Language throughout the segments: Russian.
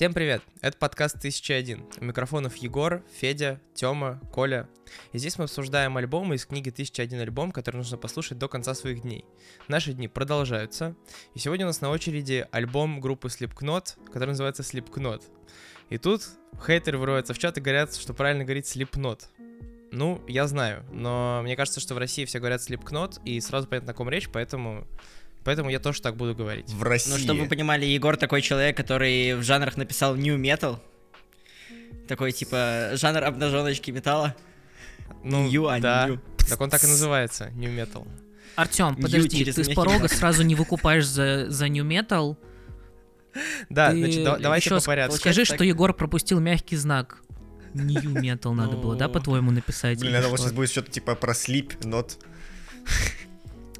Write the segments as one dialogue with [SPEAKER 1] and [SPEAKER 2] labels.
[SPEAKER 1] Всем привет! Это подкаст 1001. У микрофонов Егор, Федя, Тёма, Коля. И здесь мы обсуждаем альбомы из книги «1001 альбом», который нужно послушать до конца своих дней. Наши дни продолжаются, и сегодня у нас на очереди альбом группы Slipknot, который называется Slipknot. И тут хейтеры вырываются в чат и говорят, что правильно говорить Slipknot. Ну, я знаю, но мне кажется, что в России все говорят Slipknot, и сразу понятно, о ком речь, поэтому Поэтому я тоже так буду говорить.
[SPEAKER 2] В России.
[SPEAKER 3] Ну, чтобы вы понимали, Егор такой человек, который в жанрах написал New Metal. Такой, типа, жанр обнаженочки металла.
[SPEAKER 1] Ну,
[SPEAKER 3] New, а не
[SPEAKER 1] да.
[SPEAKER 3] new.
[SPEAKER 1] Так он так и называется, New Metal.
[SPEAKER 2] Артем, подожди, ты с порога сразу не выкупаешь за, за New Metal.
[SPEAKER 1] Да,
[SPEAKER 2] Ты
[SPEAKER 1] значит, да- давайте
[SPEAKER 2] ещё
[SPEAKER 1] по порядку.
[SPEAKER 2] Скажи,
[SPEAKER 3] Получается
[SPEAKER 2] что Егор пропустил мягкий знак. New Metal надо было, да,
[SPEAKER 3] Ну.
[SPEAKER 2] по-твоему, написать?
[SPEAKER 1] Типа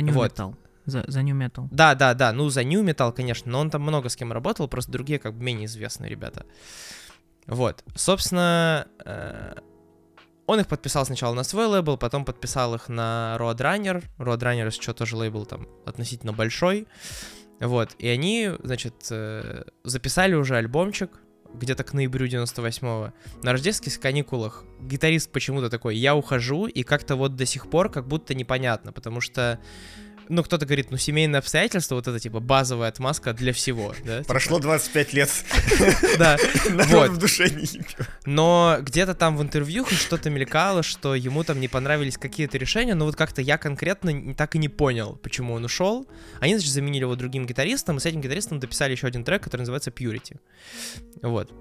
[SPEAKER 2] New
[SPEAKER 1] Вот.
[SPEAKER 2] Metal. За, за New Metal.
[SPEAKER 1] Да, да, да, ну за New Metal, конечно, но он там много с кем работал, просто другие как бы менее известные ребята. Вот, собственно, э, он их подписал сначала на свой лейбл, потом подписал их на Roadrunner. Roadrunner, что, тоже лейбл там относительно большой. Вот, и они, значит, э, записали уже альбомчик где-то к ноябрю 98-го. На рождественских каникулах гитарист почему-то такой, я ухожу, и как-то вот до сих пор как будто непонятно, потому что ну, кто-то говорит, ну, семейные обстоятельства, вот это, типа, базовая отмазка для всего, да? типа.
[SPEAKER 3] Прошло 25 лет.
[SPEAKER 1] Да,
[SPEAKER 3] Народ
[SPEAKER 1] вот.
[SPEAKER 3] в душе не.
[SPEAKER 1] Но где-то там в интервью что-то мелькало, что ему там не понравились какие-то решения, но вот как-то я конкретно так и не понял, почему он ушел. Они, значит, заменили его другим гитаристом, и с этим гитаристом дописали еще один трек, который называется Purity. Вот.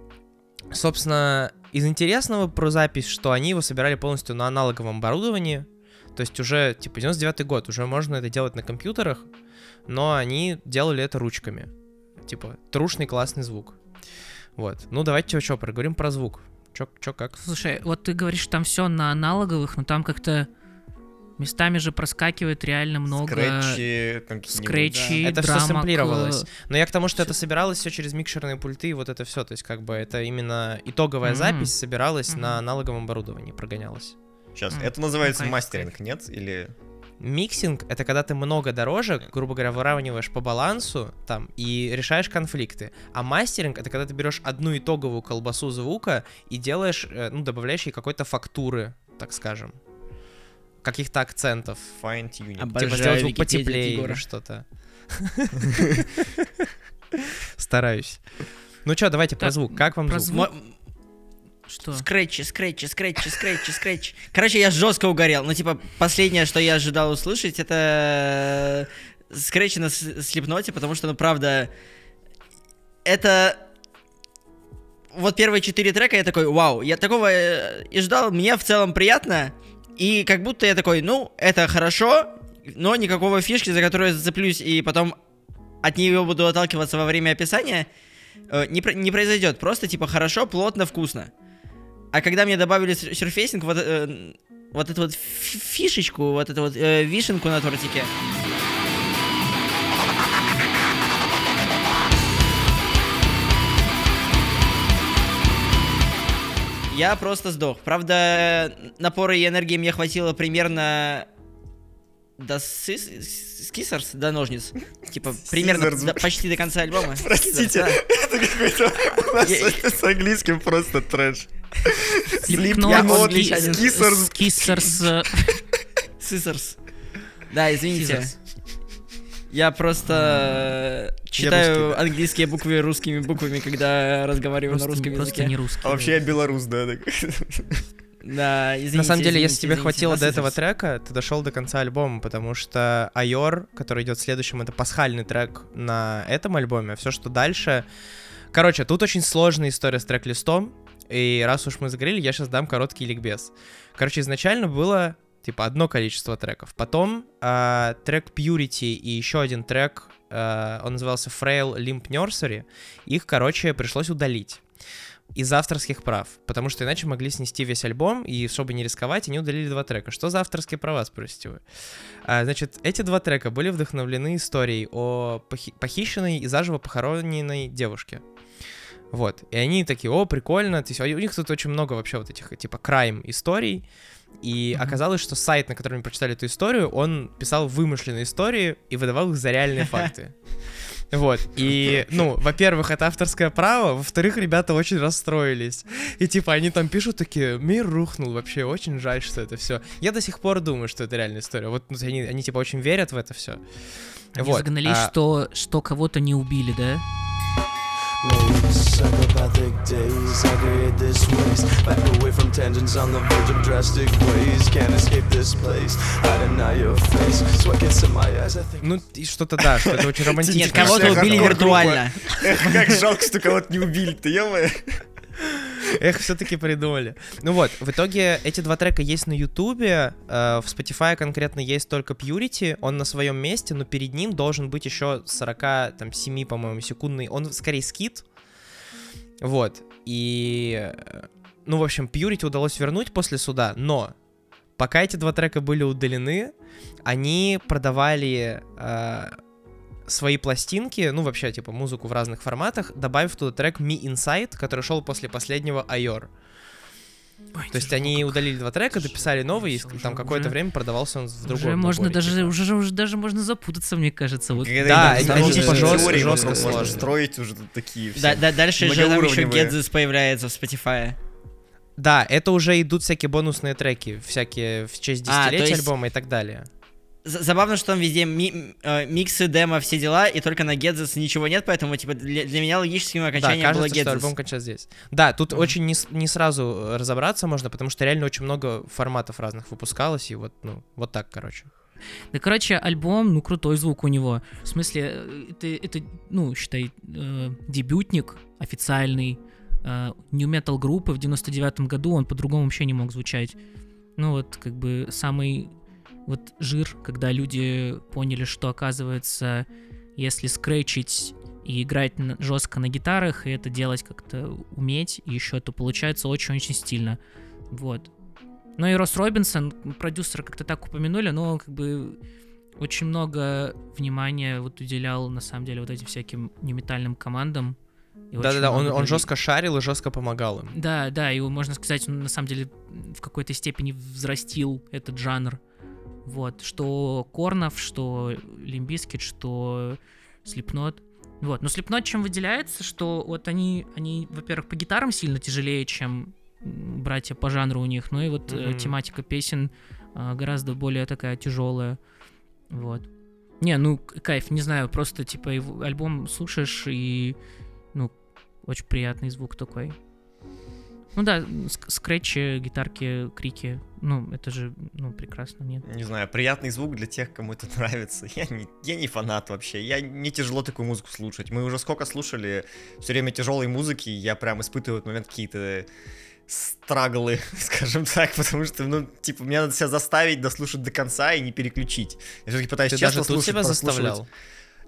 [SPEAKER 1] Собственно, из интересного про запись, что они его собирали полностью на аналоговом оборудовании, то есть уже, типа, 99 год, уже можно это делать на компьютерах, но они делали это ручками. Типа, трушный классный звук. Вот. Ну, давайте что, проговорим про звук. Чё, чё как?
[SPEAKER 2] Слушай, вот ты говоришь, там все на аналоговых, но там как-то местами же проскакивает реально много
[SPEAKER 3] Скретчи, там
[SPEAKER 2] скретчи,
[SPEAKER 1] Это все сэмплировалось.
[SPEAKER 2] э,
[SPEAKER 1] Но я к тому, что это собиралось все через микшерные пульты, и вот это все. То есть, как бы, это именно итоговая
[SPEAKER 2] Мгм.
[SPEAKER 1] запись собиралась
[SPEAKER 2] Мгм.
[SPEAKER 1] на аналоговом оборудовании, прогонялась.
[SPEAKER 3] Сейчас,
[SPEAKER 2] М,
[SPEAKER 3] это называется
[SPEAKER 2] кайф,
[SPEAKER 3] мастеринг, нет? Или...
[SPEAKER 1] Миксинг — это когда ты много дорожек, грубо говоря, выравниваешь по балансу там и решаешь конфликты. А мастеринг — это когда ты берешь одну итоговую колбасу звука и делаешь, э, ну, добавляешь ей какой-то фактуры, так скажем. Каких-то акцентов.
[SPEAKER 4] Fine-tuning.
[SPEAKER 1] Типа
[SPEAKER 3] Обожаю
[SPEAKER 1] сделать звук потеплее или что-то. Стараюсь. Ну что, давайте про звук. Как вам звук?
[SPEAKER 2] Что?
[SPEAKER 3] Скретчи, скретчи, скретчи, скретчи, скретчи. Короче, я жестко угорел. Ну, типа, последнее, что я ожидал услышать, это скретчи на слепноте, потому что, ну, правда, это... Вот первые четыре трека я такой, вау, я такого э, и ждал, мне в целом приятно, и как будто я такой, ну, это хорошо, но никакого фишки, за которую я зацеплюсь, и потом от нее буду отталкиваться во время описания, э, не, не произойдет. Просто типа хорошо, плотно, вкусно. А когда мне добавили сюрфейсинг, вот, э, вот эту вот фи- фишечку, вот эту вот э, вишенку на тортике. Я просто сдох. Правда, напора и энергии мне хватило примерно до сис- скисерс, до ножниц. Типа, примерно до- почти до конца альбома.
[SPEAKER 4] Простите, это какой-то у нас
[SPEAKER 3] Я-
[SPEAKER 4] с английским просто трэш.
[SPEAKER 2] Скиссерс. э,
[SPEAKER 3] Scissors. Да, извините. Я просто э, читаю английские буквы русскими буквами, когда разговариваю на
[SPEAKER 2] Просто
[SPEAKER 3] русском
[SPEAKER 2] просто
[SPEAKER 3] языке.
[SPEAKER 2] не русский.
[SPEAKER 4] А вообще я белорус, да.
[SPEAKER 3] Да, извините.
[SPEAKER 1] На самом деле, если
[SPEAKER 3] извините,
[SPEAKER 1] тебе
[SPEAKER 3] извините.
[SPEAKER 1] хватило до этого трека, ты дошел до конца альбома, потому что Айор, который идет следующим, это пасхальный трек на этом альбоме. Все, что дальше. Короче, тут очень сложная история с трек-листом. И раз уж мы заговорили, я сейчас дам короткий ликбез. Короче, изначально было типа одно количество треков. Потом а, трек Purity и еще один трек, а, он назывался Frail Limp Nursery. Их, короче, пришлось удалить из авторских прав, потому что иначе могли снести весь альбом, и чтобы не рисковать, они удалили два трека. Что за авторские права, спросите вы? А, значит, эти два трека были вдохновлены историей о похи- похищенной и заживо похороненной девушке. Вот. И они такие, о, прикольно. То есть у них тут очень много вообще вот этих, типа, крайм историй. И
[SPEAKER 2] Мгм.
[SPEAKER 1] оказалось, что сайт, на котором мы прочитали эту историю, он писал вымышленные истории и выдавал их за реальные факты. Вот, и, ну, во-первых, это авторское право, во-вторых, ребята очень расстроились. И, типа, они там пишут такие, мир рухнул вообще, очень жаль, что это все. Я до сих пор думаю, что это реальная история. Вот ну, они, они типа, очень верят в это все.
[SPEAKER 2] Они
[SPEAKER 1] Вот,
[SPEAKER 2] загнались,
[SPEAKER 1] а-
[SPEAKER 2] что, что кого-то не убили, да?
[SPEAKER 5] Psychopathic days, I create this waste. Back away from tangents on the verge of drastic ways. Can't escape this place, I deny your face. Sweat gets in my eyes, I think.
[SPEAKER 1] Ну, и что-то да, что это очень романтично.
[SPEAKER 3] Нет, кого-то
[SPEAKER 4] Всех
[SPEAKER 3] убили
[SPEAKER 4] хардкор группа.
[SPEAKER 3] виртуально.
[SPEAKER 4] Эх, как жалко, что кого-то не убили-то, ё
[SPEAKER 1] Эх, все-таки придумали. Ну вот, в итоге эти два трека есть на Ютубе, э, в Spotify конкретно есть только Purity, он на своем месте, но перед ним должен быть еще 47, по-моему, секундный, он скорее скит. Вот, и... э, Ну, в общем, Purity удалось вернуть после суда, но пока эти два трека были удалены, они продавали э, свои пластинки, ну вообще типа музыку в разных форматах, добавив туда трек Me Inside, который шел после последнего Айор. То есть они удалили два трека, дописали новый, и там какое-то время продавался он в другом
[SPEAKER 2] Уже можно
[SPEAKER 1] наборе,
[SPEAKER 2] даже,
[SPEAKER 1] типа.
[SPEAKER 2] уже, уже даже можно запутаться, мне кажется. Вот.
[SPEAKER 1] Да, они-
[SPEAKER 4] уже
[SPEAKER 1] типа
[SPEAKER 4] вокруг можно
[SPEAKER 1] сложно.
[SPEAKER 4] строить уже тут такие все.
[SPEAKER 3] Да, да, дальше же там еще. Гедзис появляется в Spotify.
[SPEAKER 1] Да, это уже идут всякие бонусные треки, всякие в честь
[SPEAKER 3] А,
[SPEAKER 1] десятилетия
[SPEAKER 3] есть-
[SPEAKER 1] альбома и так далее.
[SPEAKER 3] Забавно, что там везде ми- э, миксы, демо, все дела, и только на Гедзис ничего нет, поэтому, типа, для, для меня логическим
[SPEAKER 1] Да,
[SPEAKER 3] окончанием было
[SPEAKER 1] кажется, что альбом кончается здесь. Да, тут
[SPEAKER 3] Мгм.
[SPEAKER 1] очень не, не сразу э, разобраться можно, потому что реально очень много форматов разных выпускалось, и вот, ну, вот так, короче.
[SPEAKER 2] Да, короче, альбом, ну, крутой звук у него. В смысле, это, это ну, считай, э, дебютник официальный э, New Metal группы в 99 году, он по-другому вообще не мог звучать. Ну, вот, как бы, самый вот жир, когда люди поняли, что, оказывается, если скретчить и играть на- жестко на гитарах, и это делать как-то уметь, и еще это получается очень-очень стильно. Вот. Ну и Росс Робинсон, продюсера как-то так упомянули, но как бы очень много внимания вот уделял на самом деле вот этим всяким неметальным командам.
[SPEAKER 1] Да-да-да, он, он жестко шарил и жестко помогал им.
[SPEAKER 2] Да, да, и можно сказать, он на самом деле в какой-то степени взрастил этот жанр. Вот, что Korn ов, что Limp Bizkit, что Slipknot. Вот, но Slipknot чем выделяется, что вот они, они, во-первых, по гитарам сильно тяжелее, чем братья по жанру у них, ну и вот э,
[SPEAKER 1] Мгм.
[SPEAKER 2] тематика песен а, гораздо более такая тяжелая. Вот. Не, ну, кайф, не знаю, просто, типа, его альбом слушаешь и, ну, очень приятный звук такой. Ну да, ск- скретчи, гитарки, крики, ну, это же, ну, прекрасно, нет?
[SPEAKER 4] Не знаю, приятный звук для тех, кому это нравится. Я не, я не фанат вообще. Я не тяжело такую музыку слушать. Мы уже сколько слушали все время тяжелой музыки, я прям испытываю в этот момент какие-то страглы, скажем так, потому что, ну, типа, мне надо себя заставить дослушать до конца и не переключить. Я все-таки пытаюсь
[SPEAKER 1] Ты
[SPEAKER 4] честно
[SPEAKER 1] даже тут
[SPEAKER 4] слушать,
[SPEAKER 1] себя
[SPEAKER 4] прослушивать.
[SPEAKER 1] заставлял.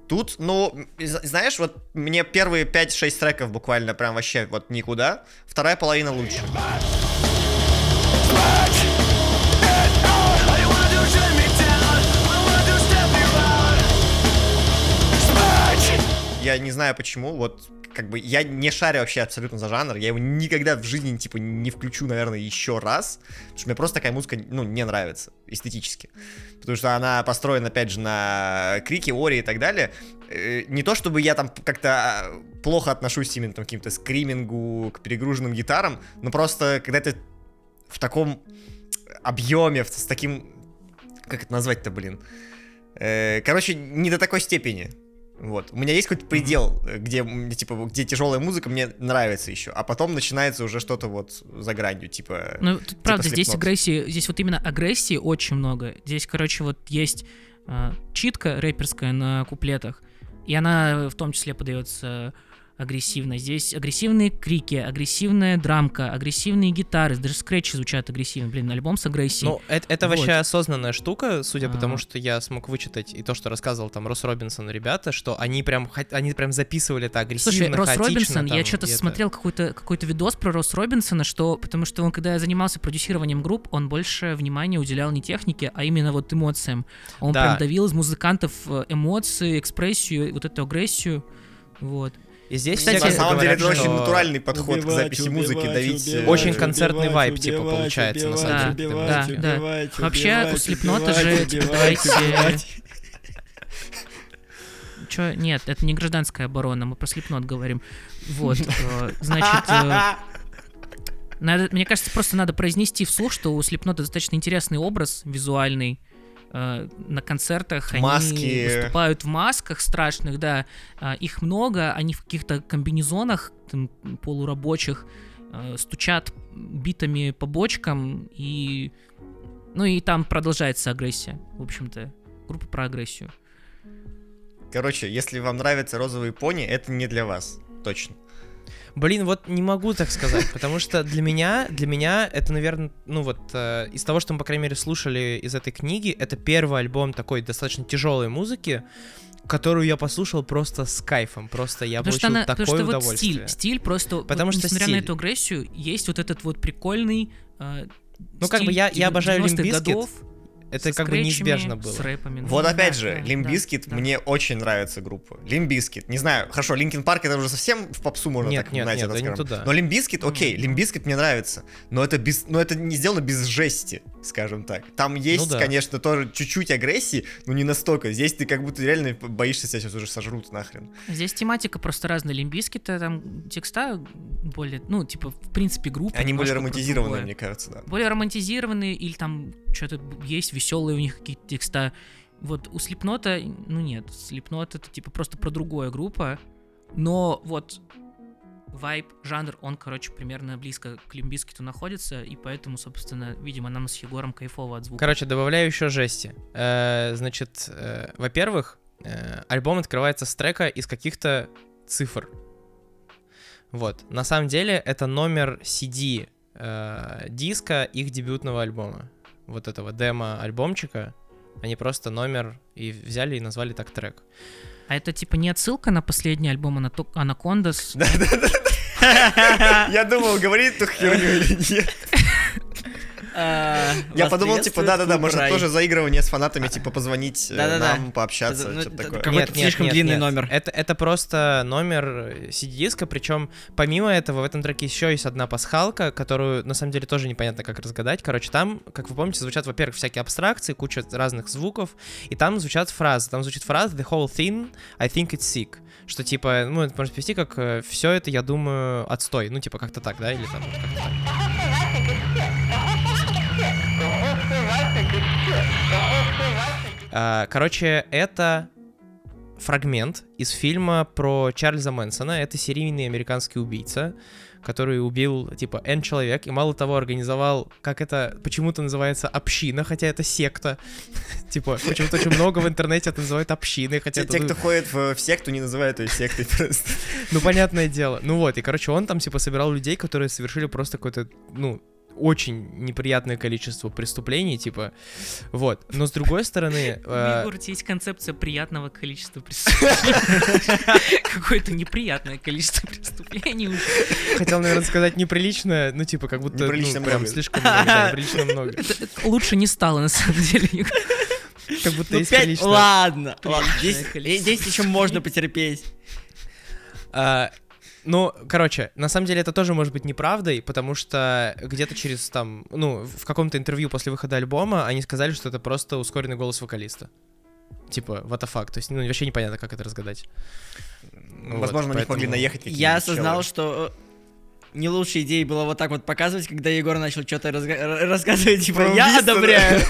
[SPEAKER 4] Тут, ну, знаешь, вот мне первые 5-6 треков буквально прям вообще вот никуда, вторая половина лучше. Я не знаю почему, вот как бы я не шарю вообще абсолютно за жанр, я его никогда в жизни типа не включу, наверное, еще раз, потому что мне просто такая музыка, ну, не нравится эстетически, потому что она построена, опять же, на крике, оре и так далее. Э, Не то чтобы я там как-то а, плохо отношусь именно там, к каким-то скримингу, к перегруженным гитарам, но просто когда ты в таком объеме, с таким, как это назвать-то, блин, Э, короче, не до такой степени. Вот. У меня есть какой-то предел, э, где, типа, где тяжелая музыка мне нравится еще, а потом начинается уже что-то вот за гранью, типа...
[SPEAKER 2] Ну, тут, правда, здесь
[SPEAKER 4] Slipknot.
[SPEAKER 2] агрессии, здесь вот именно агрессии очень много. Здесь, короче, вот есть а, читка рэперская на куплетах, и она в том числе подается агрессивно. Здесь агрессивные крики, агрессивная драмка, агрессивные гитары, даже скретчи звучат агрессивно. Блин, альбом с агрессией.
[SPEAKER 1] Ну, это, это
[SPEAKER 2] Вот.
[SPEAKER 1] вообще осознанная штука, судя по
[SPEAKER 2] А.
[SPEAKER 1] тому, что я смог вычитать, и то, что рассказывал там Рос Робинсон ребята, что они прям, они прям записывали это агрессивно,
[SPEAKER 2] Слушай,
[SPEAKER 1] хаотично
[SPEAKER 2] Робинсон, я
[SPEAKER 1] там,
[SPEAKER 2] что-то
[SPEAKER 1] и это-
[SPEAKER 2] смотрел какой-то какой видос про Росс Робинсона, что потому что он, когда занимался продюсированием групп, он больше внимания уделял не технике, а именно вот эмоциям. Он
[SPEAKER 1] Да.
[SPEAKER 2] прям давил из музыкантов э, эмоции, экспрессию, вот эту агрессию. Вот.
[SPEAKER 1] И здесь
[SPEAKER 2] Кстати,
[SPEAKER 1] все
[SPEAKER 4] на самом деле это очень натуральный подход к записи музыки, давить... э,
[SPEAKER 1] Очень концертный вайб, типа, получается, на самом деле,
[SPEAKER 2] Да,
[SPEAKER 1] этой
[SPEAKER 2] да.
[SPEAKER 1] музыке.
[SPEAKER 2] Вообще, у Слепнота же, типа, давайте... Чё? Нет, это не гражданская оборона, мы про Слепнот говорим. Вот, э, значит... э, Надо, мне кажется, просто надо произнести вслух, что у Слепнота достаточно интересный образ визуальный. Э, на концертах они
[SPEAKER 4] Маски.
[SPEAKER 2] выступают в масках страшных, да. А, их много, они в каких-то комбинезонах там, полурабочих э, стучат битами по бочкам и... Ну и там продолжается агрессия, в общем-то. Группа про агрессию.
[SPEAKER 4] Короче, если вам нравятся розовые пони, это не для вас. Точно.
[SPEAKER 1] Блин, вот не могу так сказать, потому что для меня, для меня это, наверное, ну вот э, из того, что мы, по крайней мере, слушали из этой книги, это первый альбом такой достаточно тяжелой музыки, которую я послушал просто с кайфом, просто я
[SPEAKER 2] потому
[SPEAKER 1] получил
[SPEAKER 2] она,
[SPEAKER 1] такое
[SPEAKER 2] потому что вот
[SPEAKER 1] удовольствие.
[SPEAKER 2] стиль, стиль просто, вот
[SPEAKER 1] Потому что
[SPEAKER 2] несмотря на
[SPEAKER 1] стиль.
[SPEAKER 2] эту агрессию, есть вот этот вот прикольный э,
[SPEAKER 1] Ну, как бы
[SPEAKER 2] стиль
[SPEAKER 1] я- я обожаю
[SPEAKER 2] 90-х
[SPEAKER 1] Limp Bizkit,
[SPEAKER 2] годов
[SPEAKER 1] Это как бы неизбежно было.
[SPEAKER 2] С рэпами.
[SPEAKER 4] Вот
[SPEAKER 2] Ну,
[SPEAKER 4] опять
[SPEAKER 2] да,
[SPEAKER 4] же,
[SPEAKER 2] да,
[SPEAKER 4] Limp
[SPEAKER 2] да,
[SPEAKER 4] мне очень нравится группа. Bizkit, не знаю, хорошо, Linkin Park это уже совсем в попсу можно
[SPEAKER 1] Нет,
[SPEAKER 4] так,
[SPEAKER 1] нет,
[SPEAKER 4] знаете,
[SPEAKER 1] нет, не
[SPEAKER 4] скажем.
[SPEAKER 1] туда.
[SPEAKER 4] Но Bizkit, окей, Limp Bizkit мне нравится, но это без, но это не сделано без жести, скажем так. Там есть,
[SPEAKER 1] Ну да.
[SPEAKER 4] конечно, тоже чуть-чуть агрессии, но не настолько. Здесь ты как будто реально боишься себя сейчас уже сожрут нахрен.
[SPEAKER 2] Здесь тематика просто разная. Limp Bizkit а, там текста более, ну, типа, в принципе, группа.
[SPEAKER 4] Они более романтизированные,
[SPEAKER 2] другое.
[SPEAKER 4] мне кажется, да.
[SPEAKER 2] более романтизированные, или там что-то есть веселые у них какие-то текста. Вот у Слепнота, ну нет, Слепнот это типа просто про другое группа, но вот вайб, жанр, он, короче, примерно близко к Лимбискиту находится, и поэтому, собственно, видимо, нам с Егором кайфово от звука.
[SPEAKER 1] Короче, добавляю еще жести. Э, значит, э, во-первых, э, альбом открывается с трека из каких-то цифр. Вот. На самом деле, это номер CD э, диска их дебютного альбома. Вот этого демо-альбомчика. Они просто номер и взяли и назвали так трек.
[SPEAKER 2] А это типа не отсылка на последний альбом Анакондас?
[SPEAKER 4] Я думал, говорит эту херню или нет.
[SPEAKER 3] А,
[SPEAKER 4] Я подумал, типа, да-да-да, может,
[SPEAKER 3] Рай.
[SPEAKER 4] тоже заигрывание с фанатами, типа, позвонить э, нам, пообщаться,
[SPEAKER 3] ну,
[SPEAKER 4] что-то такое.
[SPEAKER 3] какой-то слишком длинный номер.
[SPEAKER 1] Это, это просто номер CD-диска, причем помимо этого в этом треке еще есть одна пасхалка, которую на самом деле тоже непонятно как разгадать. Короче, там, как вы помните, звучат, во-первых, всякие абстракции, куча разных звуков, и там звучат фразы. Там звучит фраза «The whole thing, I think it's sick». Что типа, ну, это можно перевести как «все это, я думаю, отстой». Ну, типа как-то так, да? Или там как-то так. Короче, это фрагмент из фильма про Чарльза Мэнсона. Это серийный американский убийца, который убил, типа, N человек, и мало того, организовал, как это почему-то называется, община, хотя это секта. Типа, почему-то очень много в интернете это называют общиной, хотя
[SPEAKER 4] Те, кто ходит в, секту, не называют ее сектой просто.
[SPEAKER 1] ну, понятное дело. Ну вот, и, короче, он там, типа, собирал людей, которые совершили просто какое-то, ну, очень неприятное количество преступлений, типа, вот. Но с другой стороны...
[SPEAKER 2] У
[SPEAKER 1] э,
[SPEAKER 2] Егора есть концепция приятного количества преступлений. Какое-то неприятное количество преступлений.
[SPEAKER 1] Хотел, наверное, сказать неприличное, ну, типа, как будто, ну, прям слишком много, неприлично много.
[SPEAKER 2] Лучше не стало, на самом деле. Егор.
[SPEAKER 1] Как будто
[SPEAKER 3] Ну,
[SPEAKER 1] есть количество.
[SPEAKER 3] ладно, ладно,
[SPEAKER 2] Приличное
[SPEAKER 3] 10,
[SPEAKER 2] количество.
[SPEAKER 3] 10 еще можно потерпеть.
[SPEAKER 1] Ну, короче, на самом деле это тоже может быть неправдой, потому что где-то через там, ну, в каком-то интервью после выхода альбома они сказали, что это просто ускоренный голос вокалиста. Типа, what the fuck. То есть, ну, вообще непонятно, как это разгадать. Вот,
[SPEAKER 4] Возможно, на них могли
[SPEAKER 1] поэтому-
[SPEAKER 4] наехать какие-нибудь
[SPEAKER 3] Я осознал,
[SPEAKER 4] челы.
[SPEAKER 3] что э, не лучшей идеей было вот так вот показывать, когда Егор начал что-то разга- рассказывать, типа,
[SPEAKER 4] Про
[SPEAKER 3] я одобряю.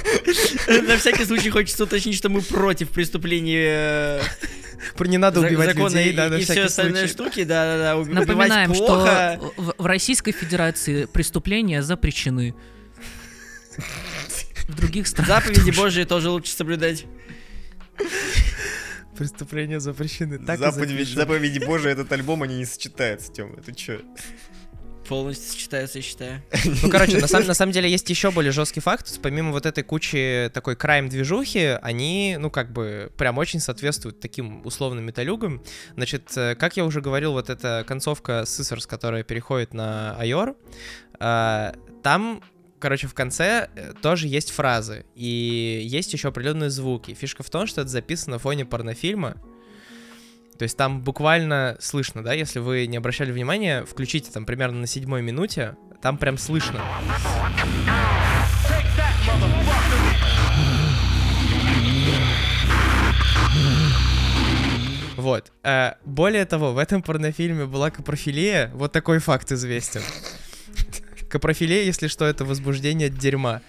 [SPEAKER 3] На всякий случай хочется уточнить, что мы против преступления
[SPEAKER 1] Про не надо убивать
[SPEAKER 3] закона
[SPEAKER 1] людей,
[SPEAKER 3] и,
[SPEAKER 1] да, на
[SPEAKER 3] и все остальные
[SPEAKER 1] случай.
[SPEAKER 3] штуки, да-да-да, уби-
[SPEAKER 2] Напоминаем,
[SPEAKER 3] убивать плохо.
[SPEAKER 2] что в в Российской Федерации преступления запрещены. В других странах
[SPEAKER 3] Заповеди Божьи тоже лучше соблюдать.
[SPEAKER 1] Преступления запрещены. Так
[SPEAKER 4] Заповеди, заповеди Божии этот альбом, они не сочетаются, Тёма, ты чё?
[SPEAKER 3] Полностью сочетаются, я считаю.
[SPEAKER 1] Ну, короче, на, сам- на самом деле есть еще более жесткий факт. Помимо вот этой кучи такой крайм-движухи, они, ну, как бы, прям очень соответствуют таким условным металюгам. Значит, э, как я уже говорил, вот эта концовка Scissors, которая переходит на Айор, э, там, короче, в конце э, тоже есть фразы. И есть еще определенные звуки. Фишка в том, что это записано на фоне порнофильма. То есть там буквально слышно, да, если вы не обращали внимания, включите там примерно на седьмой минуте, там прям слышно. Вот. Э, более того, в этом порнофильме была капрофилия. Вот такой факт известен. Капрофилия, если что, это возбуждение дерьма.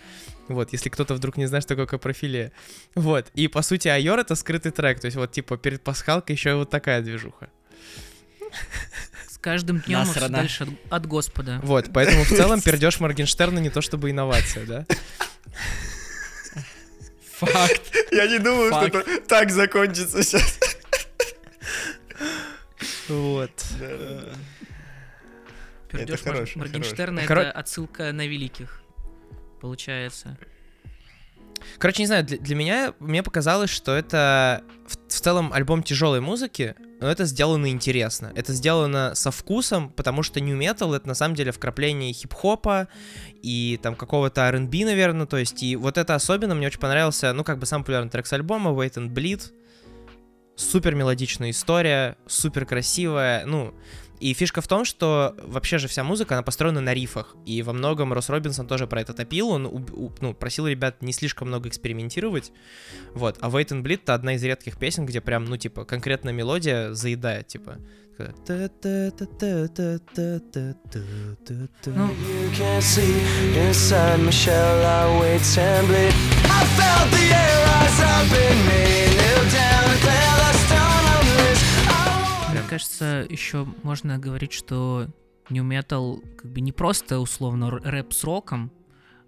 [SPEAKER 1] Вот, если кто-то вдруг не знает, что такое капрофилия. Вот. И, по сути, Айор — это скрытый трек. То есть, вот, типа, перед пасхалкой еще и вот такая движуха.
[SPEAKER 2] с каждым днем все дальше от, от Господа.
[SPEAKER 1] Вот, поэтому в целом пердеж Моргенштерна не то чтобы инновация, да?
[SPEAKER 3] Факт.
[SPEAKER 4] Я не думаю, что это так закончится сейчас.
[SPEAKER 1] Вот.
[SPEAKER 4] Это
[SPEAKER 2] Мор-
[SPEAKER 4] хороший,
[SPEAKER 2] Моргенштерна это отсылка на великих. Получается.
[SPEAKER 1] Короче, не знаю, для, для меня, мне показалось, что это в, в целом альбом тяжелой музыки, но это сделано интересно. Это сделано со вкусом, потому что New Metal это на самом деле вкрапление хип-хопа и там какого-то R&B, наверное, то есть, и вот это особенно мне очень понравился, ну, как бы самый популярный трек с альбома, Wait and Bleed. Супер мелодичная история, супер красивая, ну, и фишка в том, что вообще же вся музыка, она построена на рифах. И во многом Росс Робинсон тоже про это топил. Он ну, просил ребят не слишком много экспериментировать. Вот. А Wait and Bleed — это одна из редких песен, где прям, ну, типа, конкретная мелодия заедает, типа.
[SPEAKER 2] Ну кажется, еще можно говорить, что New Metal как бы не просто условно рэп с роком,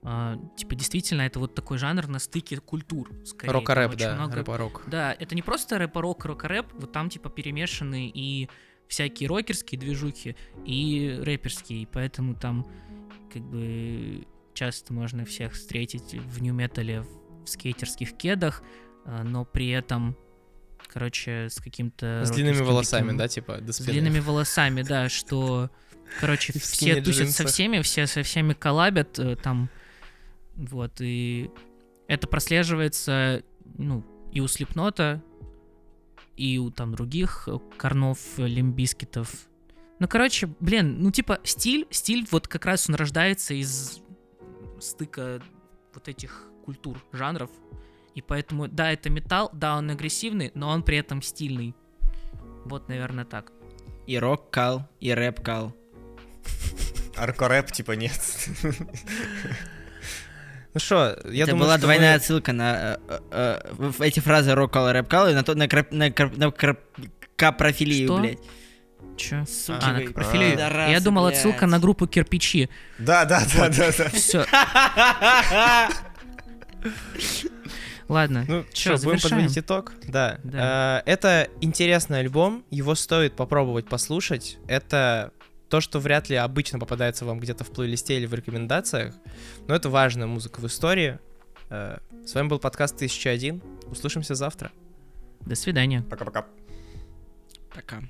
[SPEAKER 2] а, типа действительно это вот такой жанр на стыке культур. скорее.
[SPEAKER 1] Рока-рэп,
[SPEAKER 2] очень
[SPEAKER 1] да,
[SPEAKER 2] много-
[SPEAKER 1] рэпа-рок.
[SPEAKER 2] Да, это не просто рэпа-рок, рока-рэп, вот там типа перемешаны и всякие рокерские движухи, и рэперские, и поэтому там как бы часто можно всех встретить в нью-метале в скейтерских кедах, а, но при этом, короче, с каким-то...
[SPEAKER 1] С длинными волосами,
[SPEAKER 2] таким-
[SPEAKER 1] да, типа, до
[SPEAKER 2] С
[SPEAKER 1] спины.
[SPEAKER 2] длинными волосами, да, что, короче, все тусят со всеми, все со всеми коллабят, э, там Вот, и это прослеживается, ну, и у Слепнота, и у там других э, корнов, э, лимбискетов. Ну, короче, блин, ну, типа, стиль, стиль вот как раз он рождается из стыка вот этих культур, жанров. И поэтому, да, это металл, да, он агрессивный, но он при этом стильный. Вот, наверное, так.
[SPEAKER 3] И рок кал, и рэп кал.
[SPEAKER 4] Аркорэп, типа, нет.
[SPEAKER 1] Ну что, я
[SPEAKER 3] Это
[SPEAKER 1] думаю,
[SPEAKER 3] была двойная
[SPEAKER 1] мы-
[SPEAKER 3] отсылка на э, э, э, эти фразы рок кал и рэп кал и на то на кроп- на капрофилию,
[SPEAKER 2] Что?
[SPEAKER 3] блядь.
[SPEAKER 2] Чё?
[SPEAKER 3] Суки
[SPEAKER 2] А, на профиле.
[SPEAKER 3] пидорасы,
[SPEAKER 2] Я думал,
[SPEAKER 3] блядь.
[SPEAKER 2] отсылка на группу кирпичи.
[SPEAKER 4] Да, да, да, да, да.
[SPEAKER 2] Все. Ладно.
[SPEAKER 1] Ну что, будем подводить итог? Да.
[SPEAKER 2] Да.
[SPEAKER 1] Э, Это интересный альбом, его стоит попробовать послушать. Это то, что вряд ли обычно попадается вам где-то в плейлисте или в рекомендациях, но это важная музыка в истории. Э, С вами был подкаст 1001. Услышимся завтра.
[SPEAKER 2] До свидания.
[SPEAKER 4] Пока-пока.
[SPEAKER 3] Пока.